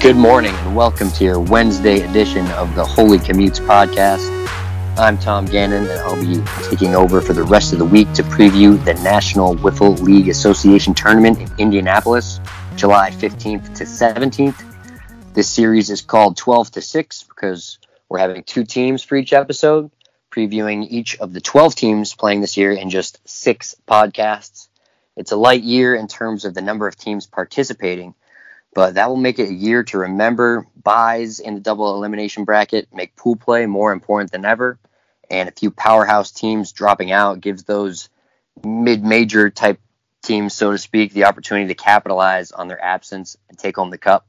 Good morning and welcome to your Wednesday edition of the Holy Commutes podcast. I'm Tom Gannon and I'll be taking over for the rest of the week to preview the National Wiffle League Association tournament in Indianapolis, July 15th to 17th. This series is called 12 to 6 because we're having two teams for each episode, previewing each of the 12 teams playing this year in just six podcasts. It's a light year in terms of the number of teams participating but that will make it a year to remember. Buys in the double elimination bracket make pool play more important than ever, and a few powerhouse teams dropping out gives those mid-major type teams, so to speak, the opportunity to capitalize on their absence and take home the cup.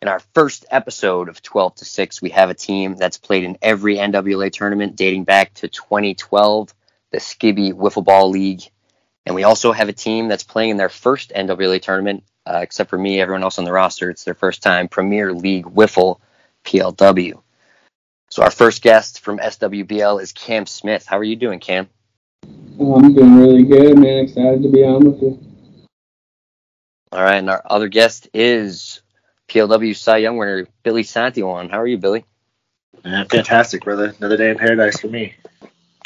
In our first episode of 12 to 6, we have a team that's played in every NWA tournament dating back to 2012, the Skibby Wiffle Ball League. And we also have a team that's playing in their first NWA tournament uh, except for me, everyone else on the roster, it's their first time Premier League Wiffle PLW. So our first guest from SWBL is Cam Smith. How are you doing, Cam? I'm doing really good, man. Excited to be on with you. All right, and our other guest is PLW Cy Young winner Billy Santillan. How are you, Billy? Yeah, fantastic, brother. Another day in paradise for me.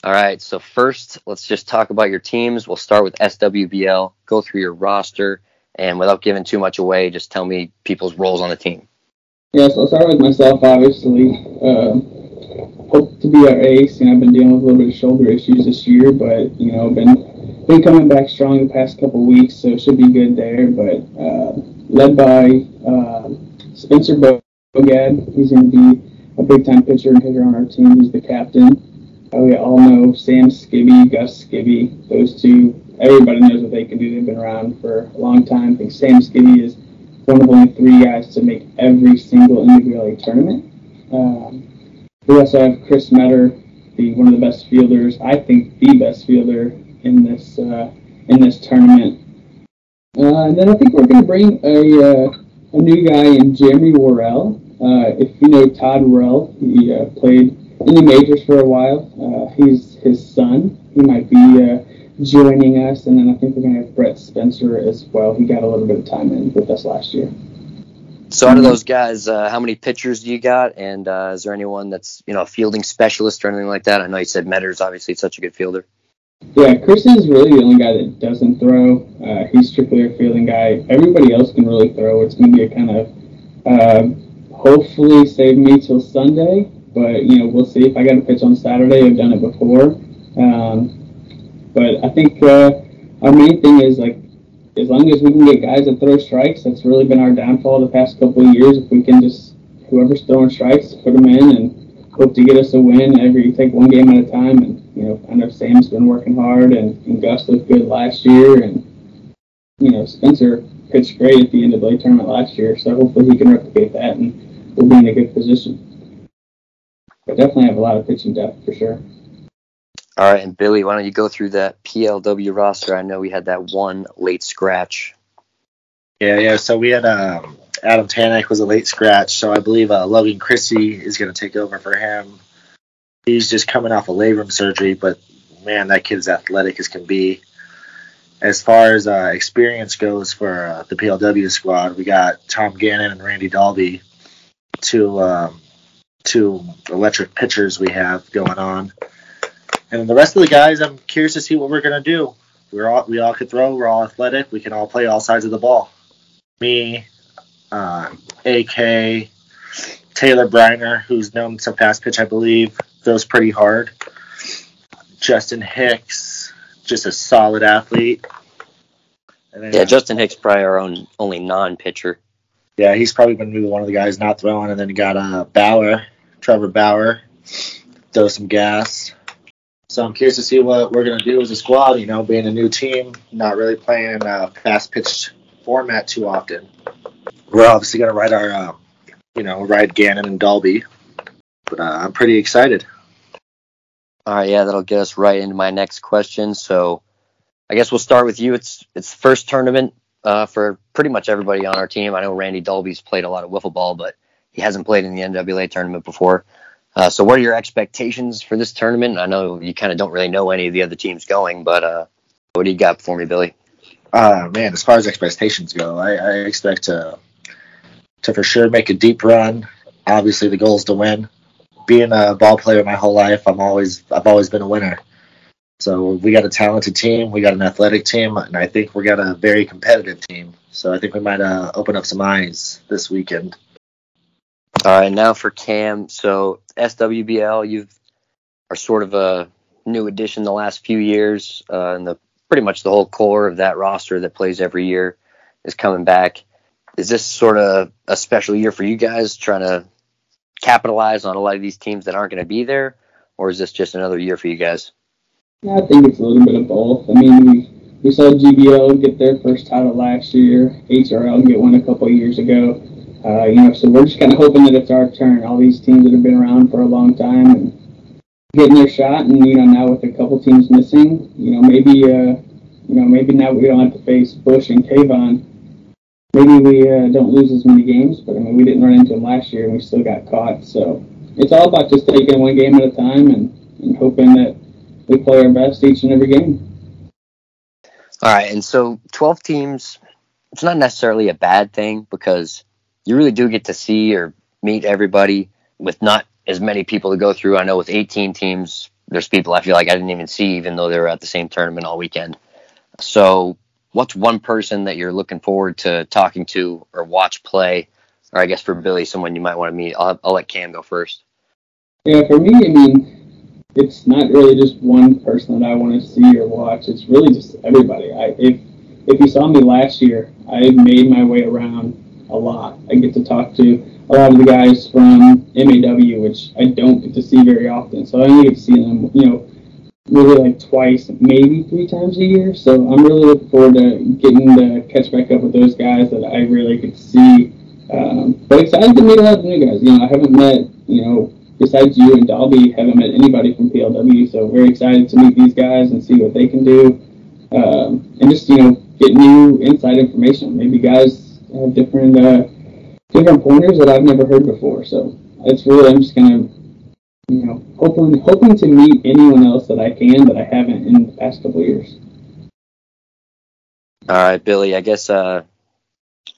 All right, so first, let's just talk about your teams. We'll start with SWBL, go through your roster, and without giving too much away, just tell me people's roles on the team. Yeah, so I'll start with myself, obviously. Uh, hope to be our ace. and I've been dealing with a little bit of shoulder issues this year, but, you know, been been coming back strong the past couple weeks, so should be good there. But uh, led by uh, Spencer Bogad, he's going to be a big time pitcher and hitter on our team. He's the captain. Uh, we all know Sam Skibby, Gus Skibby. Those two everybody knows what they can do. They've been around for a long time. I think Sam Skibby is one of only three guys to make every single individual tournament. Um, we also have Chris Metter, the one of the best fielders. I think the best fielder in this uh, in this tournament. Uh, and then I think we're going to bring a uh, a new guy in Jeremy Worrell. Uh, if you know Todd Worrell, he uh, played in the majors for a while. Uh, he's his son. He might be joining us, and then I think we're going to have Brett Spencer as well. He got a little bit of time in with us last year. So out of those guys, uh, how many pitchers do you got? And uh, is there anyone that's you know a fielding specialist or anything like that? I know you said Metter's obviously such a good fielder. Yeah, Chris is really the only guy that doesn't throw. Uh, he's strictly a fielding guy. Everybody else can really throw. It's going to be a kind of uh, hopefully save me till Sunday, but you know we'll see. If I got a pitch on Saturday, I've done it before. Um, but I think uh, our main thing is like as long as we can get guys that throw strikes, that's really been our downfall the past couple of years. If we can just whoever's throwing strikes, put them in and hope to get us a win every take one game at a time. And you know, I know Sam's been working hard, and, and Gus looked good last year, and you know Spencer pitched great at the end of the tournament last year. So hopefully he can replicate that, and we'll be in a good position. But definitely have a lot of pitching depth for sure. All right, and Billy, why don't you go through that PLW roster? I know we had that one late scratch. Yeah, yeah. So we had um, Adam Tanek was a late scratch, so I believe uh, Logan Christie is going to take over for him. He's just coming off a labrum surgery, but man, that kid's athletic as can be. As far as uh, experience goes for uh, the PLW squad, we got Tom Gannon and Randy Dalby, two um, two electric pitchers we have going on. And then the rest of the guys, I'm curious to see what we're gonna do. We're all we all could throw. We're all athletic. We can all play all sides of the ball. Me, uh, AK, Taylor Briner, who's known to fast pitch, I believe, throws pretty hard. Justin Hicks, just a solid athlete. Then, yeah, Justin Hicks probably our own only non-pitcher. Yeah, he's probably going to be one of the guys not throwing. And then you got uh, Bauer, Trevor Bauer, throw some gas. So I'm curious to see what we're going to do as a squad. You know, being a new team, not really playing a fast pitched format too often. We're obviously going to ride our, uh, you know, ride Gannon and Dalby, but uh, I'm pretty excited. All right, yeah, that'll get us right into my next question. So, I guess we'll start with you. It's it's the first tournament uh, for pretty much everybody on our team. I know Randy Dalby's played a lot of wiffle ball, but he hasn't played in the NWA tournament before. Uh, so, what are your expectations for this tournament? I know you kind of don't really know any of the other teams going, but uh, what do you got for me, Billy? Uh, man, as far as expectations go, I, I expect to to for sure make a deep run. Obviously, the goal is to win. Being a ball player my whole life, I'm always I've always been a winner. So we got a talented team, we got an athletic team, and I think we got a very competitive team. So I think we might uh, open up some eyes this weekend. All right, now for Cam. So SWBL, you've are sort of a new addition the last few years, uh, and the pretty much the whole core of that roster that plays every year is coming back. Is this sort of a special year for you guys, trying to capitalize on a lot of these teams that aren't going to be there, or is this just another year for you guys? Yeah, I think it's a little bit of both. I mean, we we saw GBL get their first title last year, HRL get one a couple years ago. Uh, you know, so we're just kind of hoping that it's our turn. All these teams that have been around for a long time and getting their shot, and you know, now with a couple teams missing, you know, maybe uh, you know, maybe now we don't have to face Bush and Kayvon. Maybe we uh, don't lose as many games, but I mean, we didn't run into them last year, and we still got caught. So it's all about just taking one game at a time and, and hoping that we play our best each and every game. All right, and so 12 teams, it's not necessarily a bad thing because you really do get to see or meet everybody with not as many people to go through. I know with 18 teams, there's people I feel like I didn't even see, even though they were at the same tournament all weekend. So, what's one person that you're looking forward to talking to or watch play? Or I guess for Billy, someone you might want to meet. I'll, I'll let Cam go first. Yeah, for me, I mean, it's not really just one person that I want to see or watch. It's really just everybody. I, if if you saw me last year, I made my way around a lot. I get to talk to a lot of the guys from MAW, which I don't get to see very often. So I only get to see them, you know, really like twice, maybe three times a year. So I'm really looking forward to getting to catch back up with those guys that I really to see. Um, but excited to meet a lot of new guys. You know, I haven't met, you know, besides you and Dalby, haven't met anybody from PLW. So very excited to meet these guys and see what they can do, um, and just you know get new inside information. Maybe guys have different uh, different pointers that I've never heard before. So it's really I'm just kind of you know hoping hoping to meet anyone else that I can that I haven't in the past couple years. All right, Billy. I guess uh,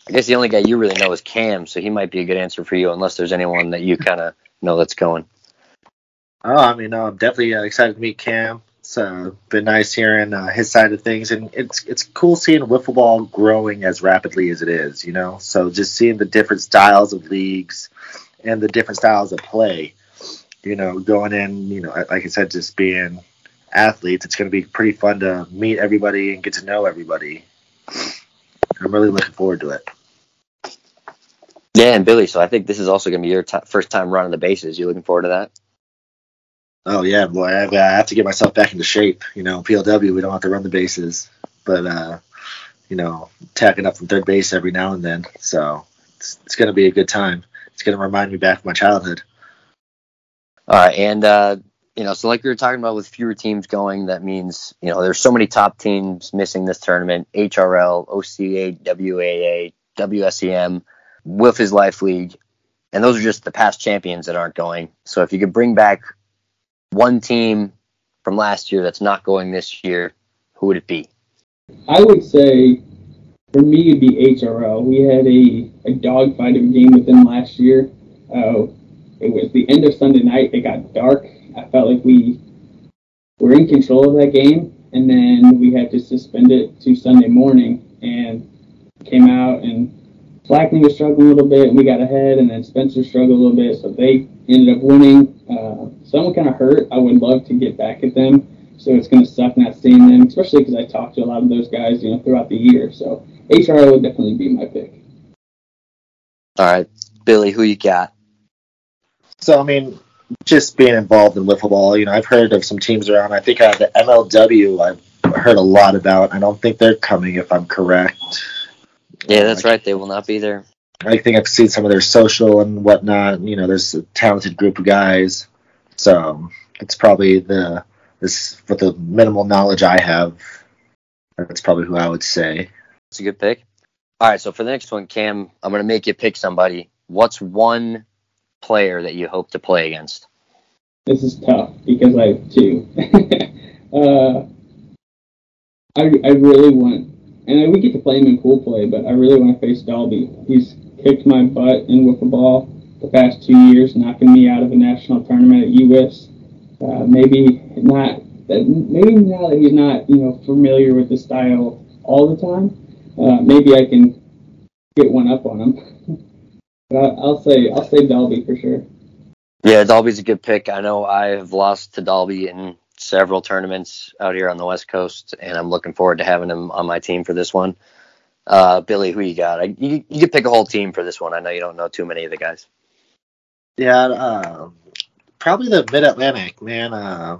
I guess the only guy you really know is Cam, so he might be a good answer for you, unless there's anyone that you kind of know that's going. Oh, I mean, no, I'm definitely uh, excited to meet Cam. It's uh, been nice hearing uh, his side of things, and it's it's cool seeing wiffle ball growing as rapidly as it is. You know, so just seeing the different styles of leagues and the different styles of play. You know, going in, you know, like I said, just being athletes, it's going to be pretty fun to meet everybody and get to know everybody. I'm really looking forward to it. Yeah, and Billy. So I think this is also going to be your t- first time running the bases. You looking forward to that? Oh yeah, boy. I have, to get myself back into shape. You know, PLW we don't have to run the bases, but uh, you know, tacking up from third base every now and then. So it's, it's going to be a good time. It's going to remind me back of my childhood. All right, and uh, you know, so like we were talking about with fewer teams going, that means you know there's so many top teams missing this tournament: HRL, OCA, WAA, WSEM with his life league, and those are just the past champions that aren't going. So if you could bring back one team from last year that's not going this year, who would it be? I would say for me it'd be HRL. We had a, a dogfight of a game with them last year. Uh, it was the end of Sunday night. It got dark. I felt like we were in control of that game, and then we had to suspend it to Sunday morning and came out and Blackney was struggling a little bit, and we got ahead, and then Spencer struggled a little bit, so they ended up winning. Uh, someone kind of hurt. I would love to get back at them, so it's going to suck not seeing them, especially because I talked to a lot of those guys, you know, throughout the year. So HRL would definitely be my pick. All right, Billy, who you got? So I mean, just being involved in wiffle ball, you know, I've heard of some teams around. I think uh, the MLW I've heard a lot about. I don't think they're coming, if I'm correct. Yeah, that's right. They will not be there. I think I've seen some of their social and whatnot. You know, there's a talented group of guys. So it's probably the this with the minimal knowledge I have. That's probably who I would say. It's a good pick. All right, so for the next one, Cam, I'm gonna make you pick somebody. What's one player that you hope to play against? This is tough because I have two. uh, I I really want and we get to play him in pool play, but I really want to face Dalby. He's kicked my butt in wiffle ball the past two years, knocking me out of a national tournament at U.S. Uh, maybe not maybe now that he's not you know familiar with the style all the time, uh, maybe I can get one up on him. but I'll say I'll say Dalby for sure. Yeah, Dalby's a good pick. I know I have lost to Dalby in several tournaments out here on the West Coast, and I'm looking forward to having him on my team for this one. Uh, Billy, who you got? I, you, you could pick a whole team for this one. I know you don't know too many of the guys. Yeah, uh, probably the Mid Atlantic, man. Uh,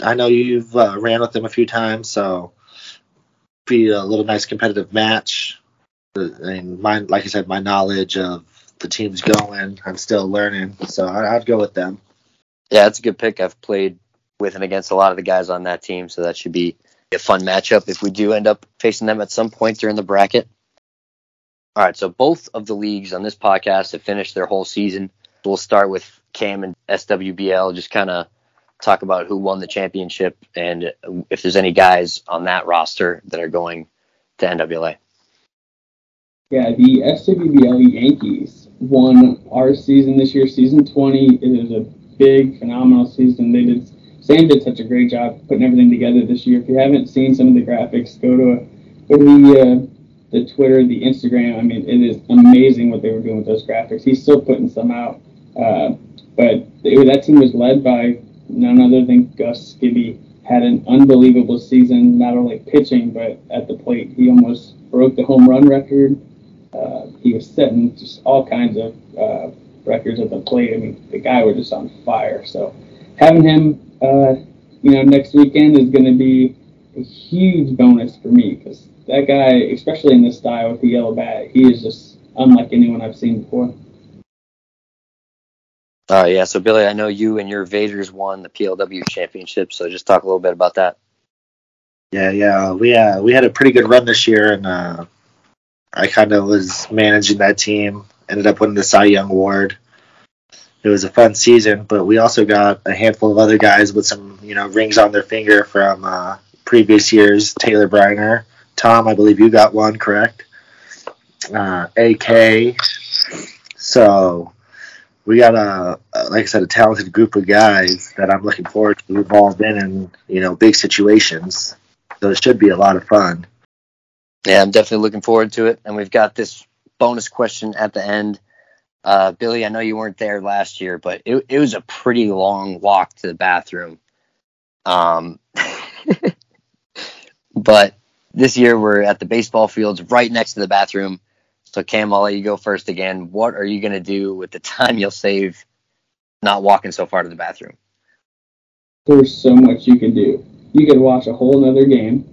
I know you've uh, ran with them a few times, so be a little nice competitive match. And my, like I said, my knowledge of the team's going, I'm still learning, so I, I'd go with them. Yeah, that's a good pick. I've played with and against a lot of the guys on that team, so that should be a fun matchup if we do end up facing them at some point during the bracket. All right, so both of the leagues on this podcast have finished their whole season. We'll start with Cam and SWBL, just kind of talk about who won the championship and if there's any guys on that roster that are going to NWA. Yeah, the SWBL Yankees won our season this year, season 20. It was a big, phenomenal season. They did Sam did such a great job putting everything together this year. If you haven't seen some of the graphics, go to go to the uh, the Twitter, the Instagram. I mean, it is amazing what they were doing with those graphics. He's still putting some out, uh, but it, that team was led by none other than Gus Skibby. Had an unbelievable season, not only pitching but at the plate. He almost broke the home run record. Uh, he was setting just all kinds of uh, records at the plate. I mean, the guy was just on fire. So having him uh, you know, next weekend is going to be a huge bonus for me because that guy, especially in this style with the yellow bat, he is just unlike anyone I've seen before. Uh, yeah, so Billy, I know you and your Vaders won the PLW championship, so just talk a little bit about that. Yeah, yeah, we uh, we had a pretty good run this year, and uh, I kind of was managing that team. Ended up winning the Cy Young Award it was a fun season, but we also got a handful of other guys with some, you know, rings on their finger from uh, previous years. Taylor Briner, Tom, I believe you got one, correct? Uh, AK. So we got a, like I said, a talented group of guys that I'm looking forward to involved in, in you know, big situations. So it should be a lot of fun. Yeah, I'm definitely looking forward to it. And we've got this bonus question at the end uh, Billy, I know you weren't there last year, but it, it was a pretty long walk to the bathroom. Um, but this year we're at the baseball fields right next to the bathroom. So Cam, I'll let you go first again. What are you going to do with the time you'll save not walking so far to the bathroom? There's so much you can do. You could watch a whole nother game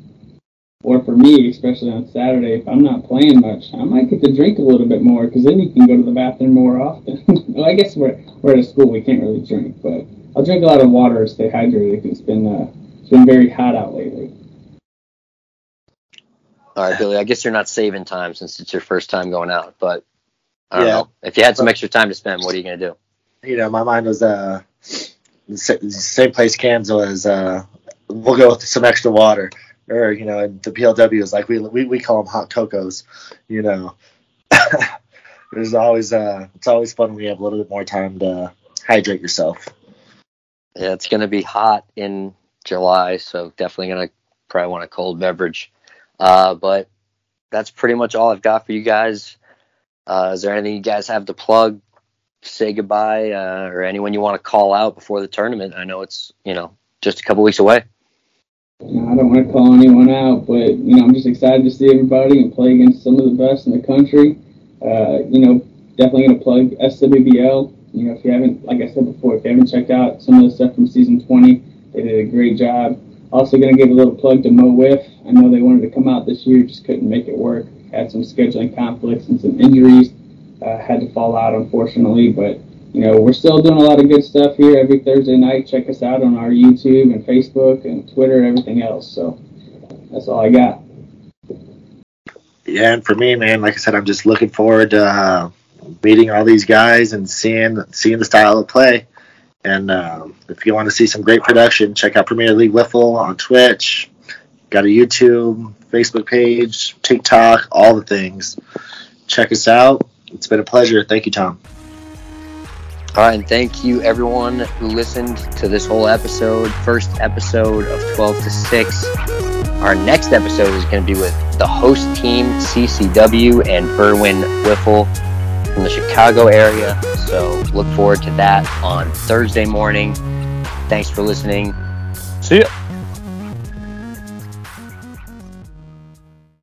or for me, especially on Saturday, if I'm not playing much, I might get to drink a little bit more because then you can go to the bathroom more often. well, I guess we're we're at a school, we can't really drink, but I'll drink a lot of water to stay hydrated. Cause It's been uh, it's been very hot out lately. All right, Billy. I guess you're not saving time since it's your first time going out, but I don't yeah. know. If you had some extra time to spend, what are you gonna do? You know, my mind was uh, the same place Cam's was. Uh, we'll go with some extra water or you know, the PLW is like we we, we call them hot cocos, you know. There's always uh, it's always fun when you have a little bit more time to hydrate yourself. Yeah, it's gonna be hot in July, so definitely gonna probably want a cold beverage. Uh, but that's pretty much all I've got for you guys. Uh, is there anything you guys have to plug, say goodbye, uh, or anyone you want to call out before the tournament? I know it's you know just a couple weeks away. I don't want to call anyone out, but you know, I'm just excited to see everybody and play against some of the best in the country. Uh, you know, definitely going to plug SWBL. You know, if you haven't, like I said before, if you haven't checked out some of the stuff from season 20, they did a great job. Also, going to give a little plug to Mo Whiff. I know they wanted to come out this year, just couldn't make it work. Had some scheduling conflicts and some injuries. Uh, had to fall out, unfortunately, but you know, we're still doing a lot of good stuff here every Thursday night. Check us out on our YouTube and Facebook and Twitter and everything else. So that's all I got. Yeah, and for me, man, like I said, I'm just looking forward to uh, meeting all these guys and seeing seeing the style of play. And uh, if you want to see some great production, check out Premier League Wiffle on Twitch. Got a YouTube, Facebook page, TikTok, all the things. Check us out It's been a pleasure. Thank you, Tom. All right, and thank you everyone who listened to this whole episode, first episode of 12 to 6. Our next episode is going to be with the host team, CCW and Berwyn Wiffle from the Chicago area. So look forward to that on Thursday morning. Thanks for listening. See ya.